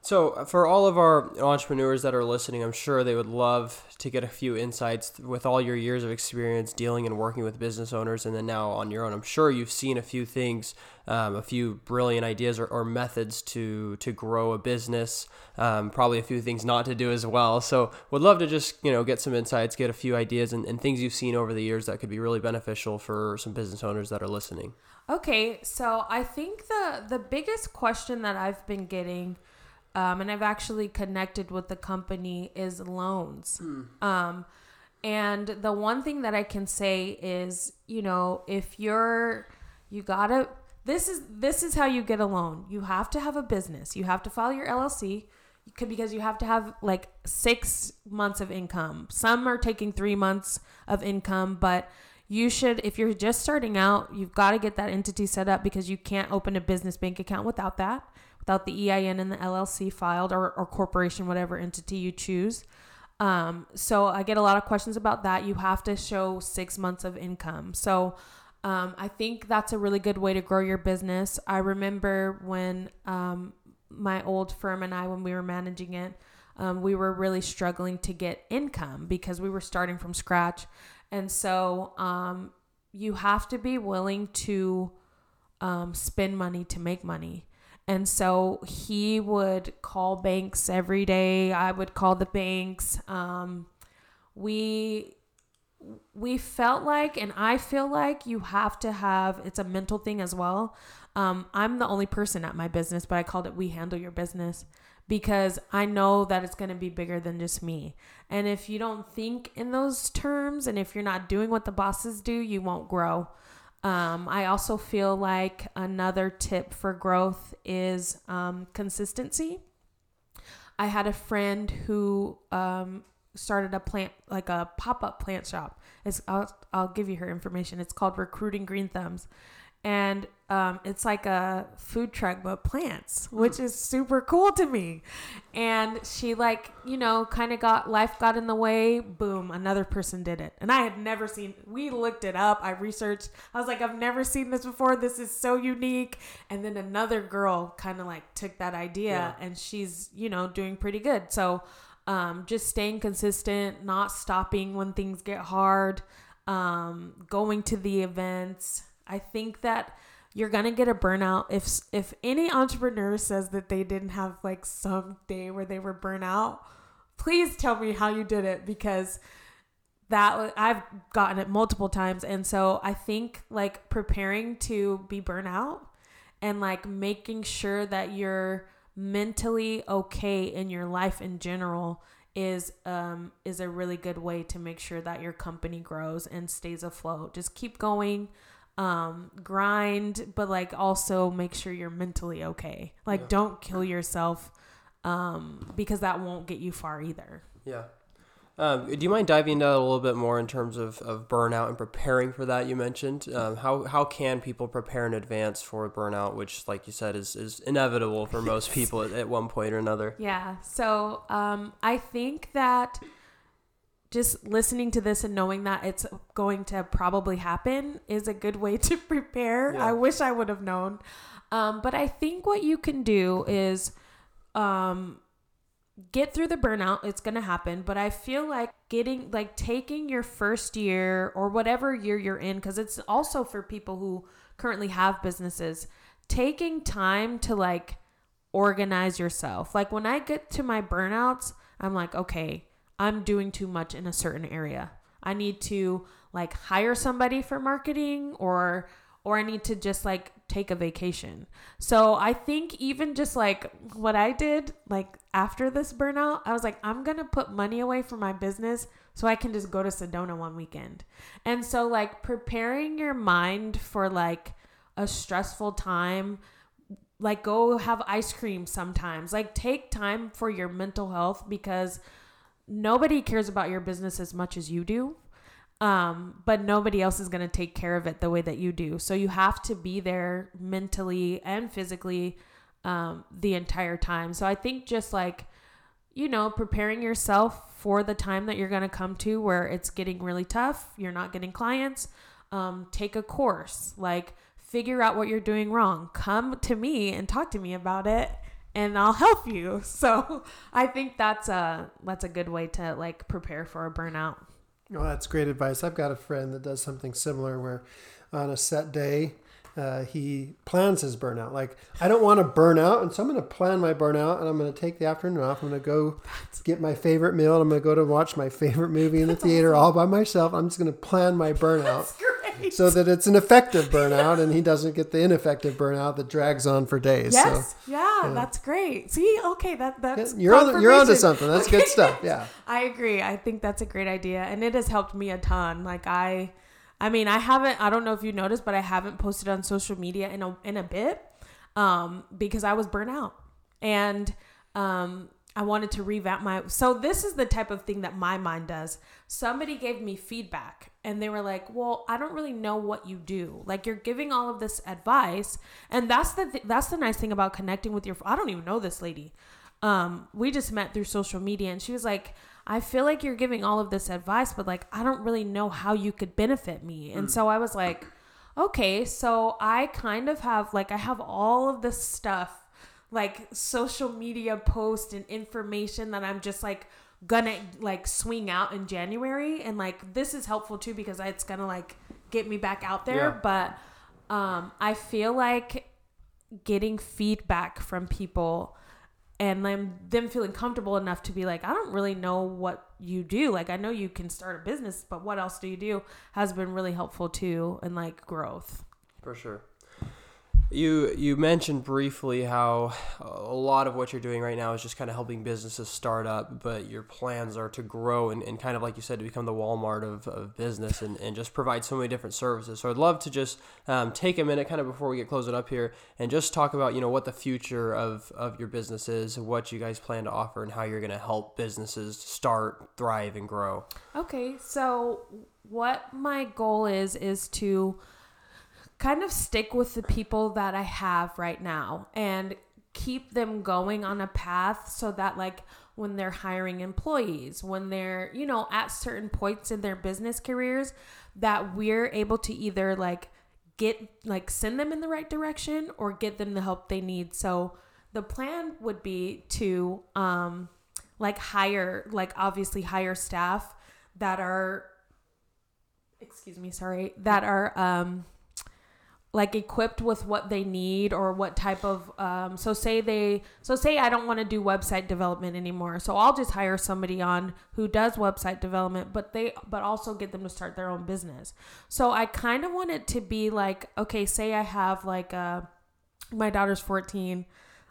So, uh, for all of our entrepreneurs that are listening, I'm sure they would love to get a few insights with all your years of experience dealing and working with business owners, and then now on your own. I'm sure you've seen a few things, um, a few brilliant ideas or, or methods to to grow a business. Um, probably a few things not to do as well. So, would love to just you know get some insights, get a few ideas, and, and things you've seen over the years that could be really beneficial for some business owners that are listening. Okay, so I think the the biggest question that I've been getting, um, and I've actually connected with the company, is loans. Um, and the one thing that I can say is, you know, if you're, you gotta. This is this is how you get a loan. You have to have a business. You have to file your LLC. Because you have to have like six months of income. Some are taking three months of income, but you should if you're just starting out you've got to get that entity set up because you can't open a business bank account without that without the ein and the llc filed or, or corporation whatever entity you choose. Um, so i get a lot of questions about that. You have to show six months of income. So um, i think that's a really good way to grow your business. I remember when um, my old firm and i when we were managing it um, we were really struggling to get income because we were starting from scratch. And so um, you have to be willing to um, spend money to make money. And so he would call banks every day. I would call the banks. Um, we we felt like, and I feel like you have to have. It's a mental thing as well. Um, I'm the only person at my business, but I called it "We Handle Your Business" because I know that it's going to be bigger than just me. And if you don't think in those terms, and if you're not doing what the bosses do, you won't grow. Um, I also feel like another tip for growth is um, consistency. I had a friend who um, started a plant, like a pop up plant shop. It's, I'll, I'll give you her information. It's called Recruiting Green Thumbs. and um, it's like a food truck but plants, which is super cool to me. And she like you know kind of got life got in the way. Boom, another person did it, and I had never seen. We looked it up. I researched. I was like, I've never seen this before. This is so unique. And then another girl kind of like took that idea, Yeah. and she's you know doing pretty good. So um, just staying consistent, not stopping when things get hard, um, going to the events. I think that you're gonna get a burnout if if any entrepreneur says that they didn't have like some day where they were burnout. Please tell me how you did it because that I've gotten it multiple times, and so I think like preparing to be burnout and like making sure that you're mentally okay in your life in general is um is a really good way to make sure that your company grows and stays afloat. Just keep going um grind but like also make sure you're mentally okay. Like Yeah. don't kill yourself um because that won't get you far either. Yeah. Um, do you mind diving into that a little bit more in terms of, of burnout and preparing for that? You mentioned um, how how can people prepare in advance for burnout, which, like you said, is is inevitable for most people at, at one point or another. Yeah. So um, I think that just listening to this and knowing that it's going to probably happen is a good way to prepare. Yeah. I wish I would have known. Um, but I think what you can do is um, get through the burnout. It's going to happen. But I feel like getting, like, taking your first year or whatever year you're in, because it's also for people who currently have businesses, taking time to, like, organize yourself. Like when I get to my burnouts, I'm like, okay, I'm doing too much in a certain area. I need to like hire somebody for marketing or or I need to just like take a vacation. So I think even just like what I did like after this burnout, I was like I'm going to put money away for my business so I can just go to Sedona one weekend. And so like preparing your mind for like a stressful time like go have ice cream sometimes like take time for your mental health because nobody cares about your business as much as you do um but nobody else is going to take care of it the way that you do. So you have to be there mentally and physically um the entire time. So i think just like you know preparing yourself for the time that you're going to come to where it's getting really tough you're not getting clients um take a course. Like figure out what you're doing wrong. Come to me and talk to me about it and I'll help you. So I think that's a that's a good way to like prepare for a burnout. Well, that's great advice. I've got a friend that does something similar where on a set day, uh, he plans his burnout. Like, I don't want to burn out, and so I'm going to plan my burnout, and I'm going to take the afternoon off. I'm going to go get my favorite meal, and I'm going to go to watch my favorite movie in the theater all by myself. I'm just going to plan my burnout Great. so that it's an effective burnout, and he doesn't get the ineffective burnout that drags on for days. Yes. So yeah, that's great. See, okay, that that's you're on, you're onto something. That's good stuff. Yeah. I agree. I think that's a great idea and it has helped me a ton. Like I I mean, I haven't I don't know if you noticed, but I haven't posted on social media in a in a bit um because I was burnt out. And um I wanted to revamp my so this is the type of thing that my mind does. Somebody gave me feedback and they were like, "Well, I don't really know what you do. Like you're giving all of this advice." And that's the th- that's the nice thing about connecting with your I don't even know this lady um, we just met through social media and she was like i feel like you're giving all of this advice but like i don't really know how you could benefit me and so i was like okay so i kind of have like i have all of this stuff like social media post and information that i'm just like gonna like swing out in january. And like this is helpful too because it's gonna like get me back out there. Yeah. but um i feel like getting feedback from people and them them feeling comfortable enough to be like I don't really know what you do. Like I know you can start a business but what else do you do? has been really helpful too and like growth. For sure. You you mentioned briefly how a lot of what you're doing right now is just kind of helping businesses start up, but your plans are to grow and, and kind of like you said, to become the Walmart of, of business and, and just provide so many different services. So I'd love to just um, take a minute kind of before we get closing up here and just talk about, you know, what the future of, of your business is, what you guys plan to offer and how you're going to help businesses start, thrive, and grow. Okay, so what my goal is is to kind of stick with the people that I have right now and keep them going on a path so that like when they're hiring employees, when they're, you know, at certain points in their business careers that we're able to either like get like send them in the right direction or get them the help they need. So the plan would be to um like hire like obviously hire staff that are excuse me, sorry, that are um like equipped with what they need or what type of um, so say they so say i don't want to do website development anymore so i'll just hire somebody on who does website development but they but also get them to start their own business. So i kind of want it to be like okay say i have like uh my daughter's 14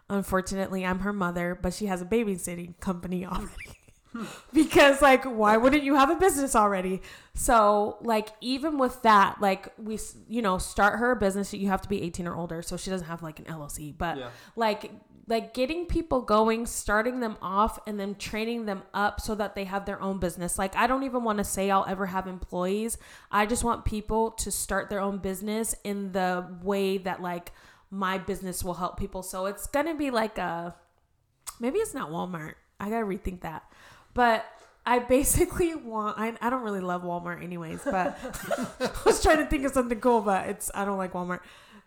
unfortunately i'm her mother but she has a babysitting company already because like why wouldn't you have a business already? So like even with that like we you know start her business you have to be 18 or older so she doesn't have like an llc but Yeah. like like getting people going starting them off and then training them up so that they have their own business. Like i don't even want to say i'll ever have employees. I just want people to start their own business in the way that like my business will help people. So it's gonna be like a maybe it's not walmart. I gotta rethink that but I basically want. I, I don't really love Walmart anyways, but I was trying to think of something cool, but it's I don't like Walmart.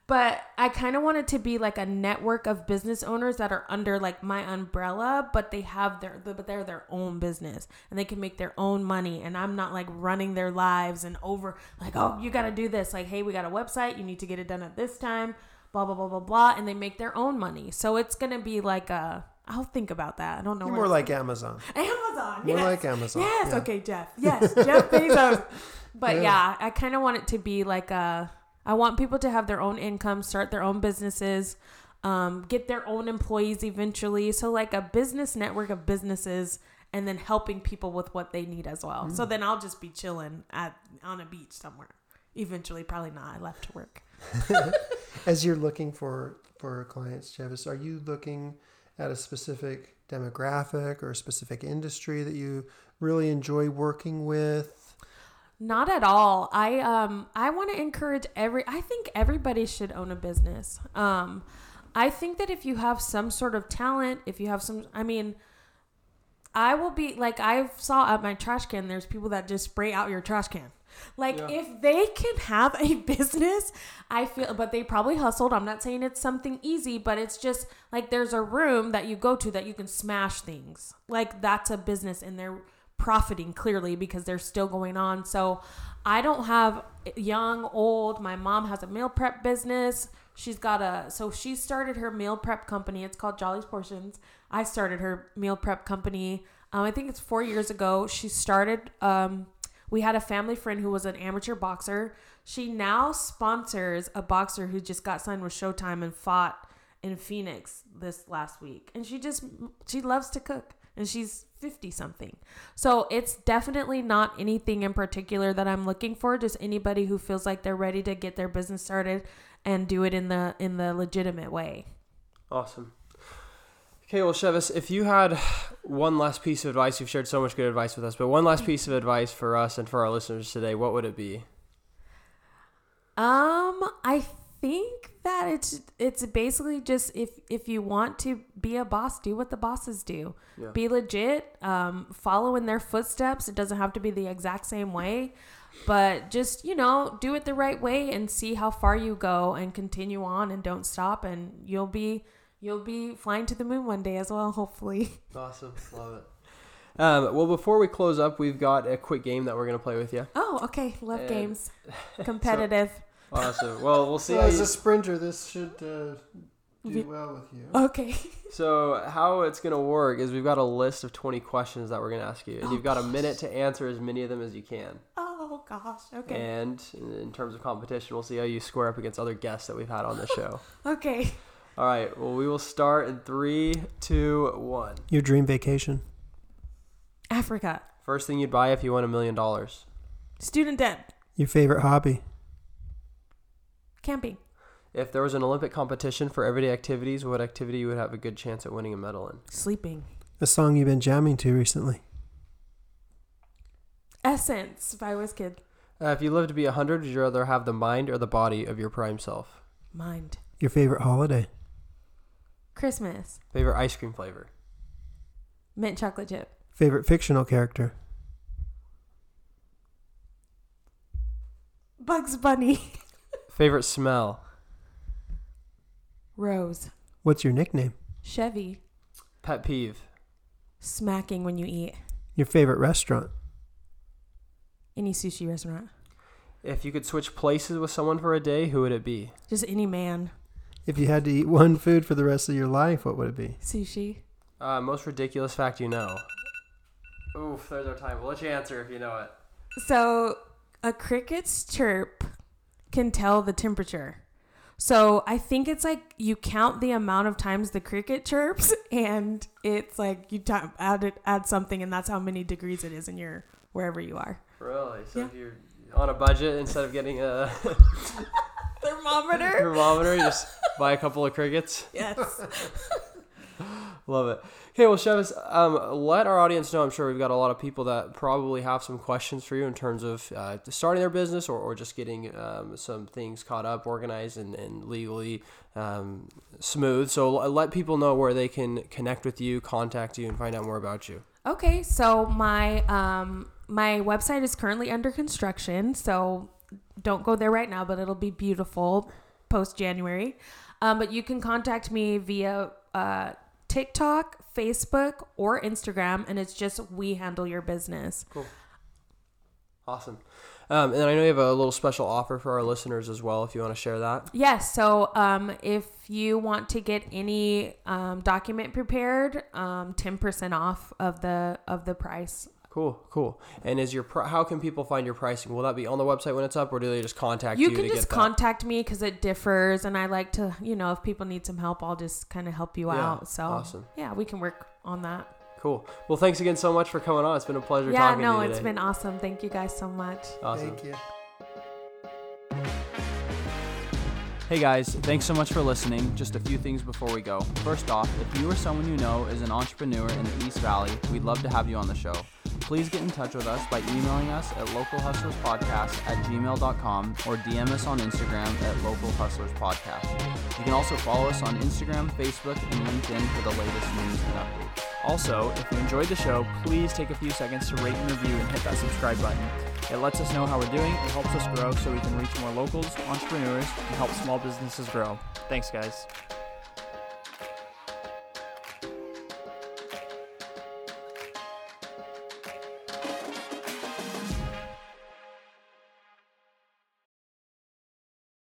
But I kind of want it to be like a network of business owners that are under like my umbrella, but they have their but they're their own business and they can make their own money. And I'm not like running their lives and over like oh you got to do this like hey we got a website you need to get it done at this time blah blah blah blah blah and they make their own money. So it's gonna be like a I'll think about that. I don't know. You're more like Amazon. Amazon. More yes. like Amazon, Yes. yeah. Okay, Jeff. Yes, Jeff Bezos. But Yeah. yeah, I kind of want it to be like a. I want people to have their own income, start their own businesses, um, get their own employees eventually. So like a business network of businesses, and then helping people with what they need as well. Mm. So then I'll just be chilling at on a beach somewhere. Eventually, probably not. I left to work. As you're looking for for clients, Chevis, are you looking at a specific demographic or a specific industry that you really enjoy working with? Not at all. I um I want to encourage every I think everybody should own a business. Um I think that if you have some sort of talent, if you have some I mean I will be like I saw at my trash can there's people that just spray out your trash can. Like Yeah. if they can have a business, I feel but they probably hustled. I'm not saying it's something easy, but it's just like there's a room that you go to that you can smash things. Like that's a business and they're profiting clearly because they're still going on. So I don't have young, old. My mom has a meal prep business. She's got a so she started her meal prep company. It's called Jolly's Portions. I started her meal prep company. Um, I think it's four years ago. She started. Um, we had a family friend who was an amateur boxer. She now sponsors a boxer who just got signed with Showtime and fought in Phoenix this last week. And she just she loves to cook and she's 50 something. So it's definitely not anything in particular that I'm looking for, just anybody who feels like they're ready to get their business started and do it in the in the legitimate way. Awesome. Okay, well, Chevis, if you had one last piece of advice, you've shared so much good advice with us, but one last piece of advice for us and for our listeners today, what would it be? Um, I think that it's it's basically just if if you want to be a boss, do what the bosses do. Yeah. Be legit. Um, follow in their footsteps. It doesn't have to be the exact same way, but just you know, do it the right way and see how far you go and continue on and don't stop, and you'll be you'll be flying to the moon one day as well. Hopefully. Awesome. Love it. Um, well, before we close up, we've got a quick game that we're going to play with you. Oh, okay. Love And- games. Competitive. Awesome. Well, we'll see So as you, a sprinter, this should uh, Be- do well with you. okay. So how it's gonna work is we've got a list of twenty questions that we're gonna ask you, and Oh, you've got a minute to answer as many of them as you can. Oh gosh. Okay. And in terms of competition, we'll see how you square up against other guests that we've had on the show. Okay. All right. Well, we will start in three, two, one. Your dream vacation. Africa. First thing you'd buy if you won a million dollars. Student debt. Your favorite hobby. Camping. If there was an Olympic competition for everyday activities, what activity you would have a good chance at winning a medal in? Sleeping. A song you've been jamming to recently. Essence by Wizkid. Uh, if you live to be 100, would you rather have the mind or the body of your prime self? Mind. Your favorite holiday? Christmas. Favorite ice cream flavor? Mint chocolate chip. Favorite fictional character? Bugs Bunny. Favorite smell? Rose. What's your nickname? Chevy. Pet peeve? Smacking when you eat. Your favorite restaurant? Any sushi restaurant. If you could switch places with someone for a day, who would it be? Just any man. If you had to eat one food for the rest of your life, what would it be? Sushi. Uh, most ridiculous fact you know? Oof, there's our time. We'll let you answer if you know it. So a cricket's chirp can tell the temperature. So I think it's like you count the amount of times the cricket chirps, and it's like you time, add it, add something, and that's how many degrees it is in your wherever you are. Really? So Yeah. if you're on a budget, instead of getting a Thermometer. thermometer, you just buy a couple of crickets. yes. Love it. Okay, well, Chevis, um, let our audience know. I'm sure we've got a lot of people that probably have some questions for you in terms of uh, starting their business or, or just getting um, some things caught up, organized, and, and legally um, smooth. So l- let people know where they can connect with you, contact you, and find out more about you. Okay, so my um my website is currently under construction, so don't go there right now, but it'll be beautiful post January. Um, but you can contact me via uh, TikTok, Facebook, or Instagram, and it's just we handle your business. Cool. Awesome. Um, and I know you have a little special offer for our listeners as well, if you want to share that. Yes. So um, if you want to get any um, document prepared, um, ten percent off of the of the price. Cool, cool. And is your pri- how can people find your pricing? Will that be on the website when it's up, or do they just contact you, You can to just get that? contact me because it differs, and I like to, you know, if people need some help, I'll just kind of help you Yeah, out. So awesome. yeah, we can work on that. Cool. Well, thanks again so much for coming on. It's been a pleasure yeah, talking no, to you it's today. been awesome. Thank you guys so much. awesome. Thank you. Hey guys, thanks so much for listening. Just a few things before we go. First off, if you or someone you know is an entrepreneur in the East Valley, we'd love to have you on the show. Please get in touch with us by emailing us at localhustlerspodcast at gmail.com or DM us on Instagram at localhustlerspodcast. You can also follow us on Instagram, Facebook, and LinkedIn for the latest news and updates. Also, if you enjoyed the show, please take a few seconds to rate and review and hit that subscribe button. It lets us know how we're doing, it helps us grow so we can reach more locals, entrepreneurs, and help small businesses grow. Thanks, guys.